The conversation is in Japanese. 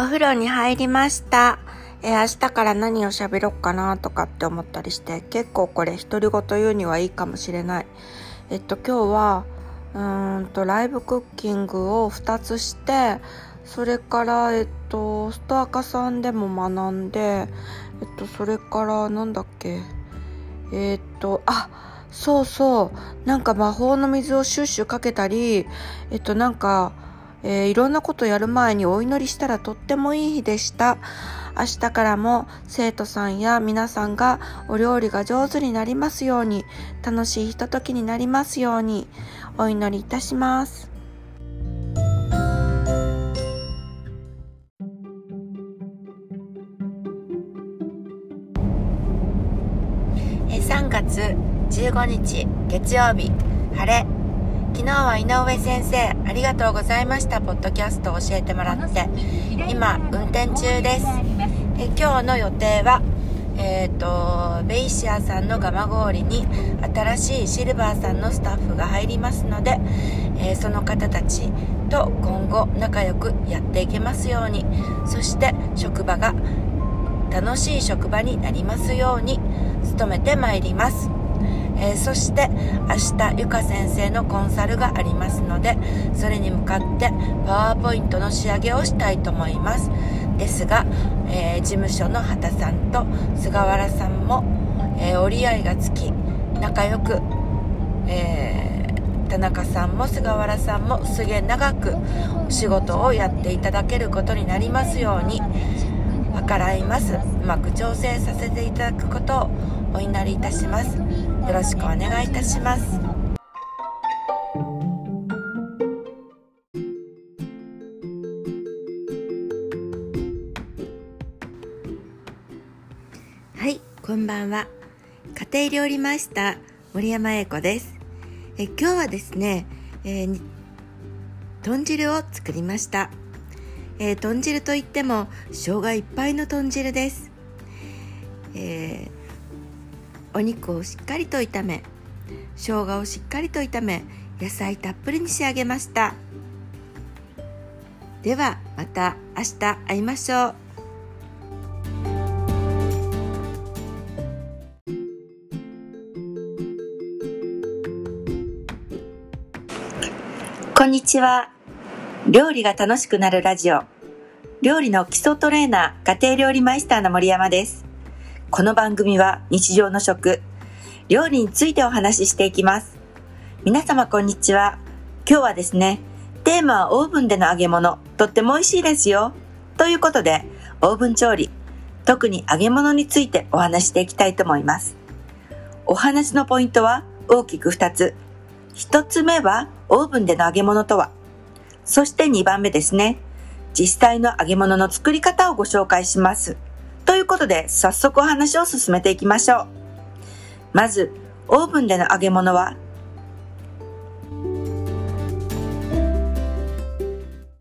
お風呂に入りました。え明日から何を喋ろうかなとかって思ったりして、結構これ独り言言うにはいいかもしれない。えっと、今日は、うんと、ライブクッキングを2つして、それから、えっと、ストアカさんでも学んで、えっと、それから、なんだっけ、えっと、あ、そうそう、なんか魔法の水をシュッシュかけたり、えっと、なんか、えーいろんなことやる前にお祈りしたらとってもいい日でした。明日からも生徒さんや皆さんがお料理が上手になりますように、楽しいひとときになりますように、お祈りいたします。えー3月15日月曜日晴れ昨日は井上先生ありがとうございましたポッドキャストを教えてもらって今運転中です。え今日の予定はえっ、とベイシアさんの蒲郡に新しいシルバーさんのスタッフが入りますので、えーその方たちと今後仲良くやっていけますようにそして職場が楽しい職場になりますように努めてまいります、えーそして明日ゆか先生のコンサルがありますのでそれに向かってパワーポイントの仕上げをしたいと思います。ですが、えー事務所の畑さんと菅原さんも、えー折り合いがつき仲良く、え田中さんも菅原さんも末永くお仕事をやっていただけることになりますように計らいます。うまく調整させていただくことをお祈りいたします。よろしくお願いいたします。はいこんばんは。家庭料理マイスター森山英子です。え今日はですね、えー豚汁を作りました。えー豚汁といっても生姜いっぱいの豚汁です、えーお肉をしっかりと炒め生姜をしっかりと炒め野菜たっぷりに仕上げました。ではまた明日会いましょう。こんにちは。料理が楽しくなるラジオ。料理の基礎トレーナー家庭料理マイスターの森山です。この番組は日常の食料理についてお話ししていきます。皆様こんにちは。今日はですねテーマはオーブンでの揚げ物。とっても美味しいですよ。ということでオーブン調理特に揚げ物についてお話していきたいと思います。お話のポイントは大きく2つ。1つ目はオーブンでの揚げ物とは。そして2番目ですね。実際の揚げ物の作り方をご紹介します。ということで、早速お話を進めていきましょう。まず、オーブンでの揚げ物は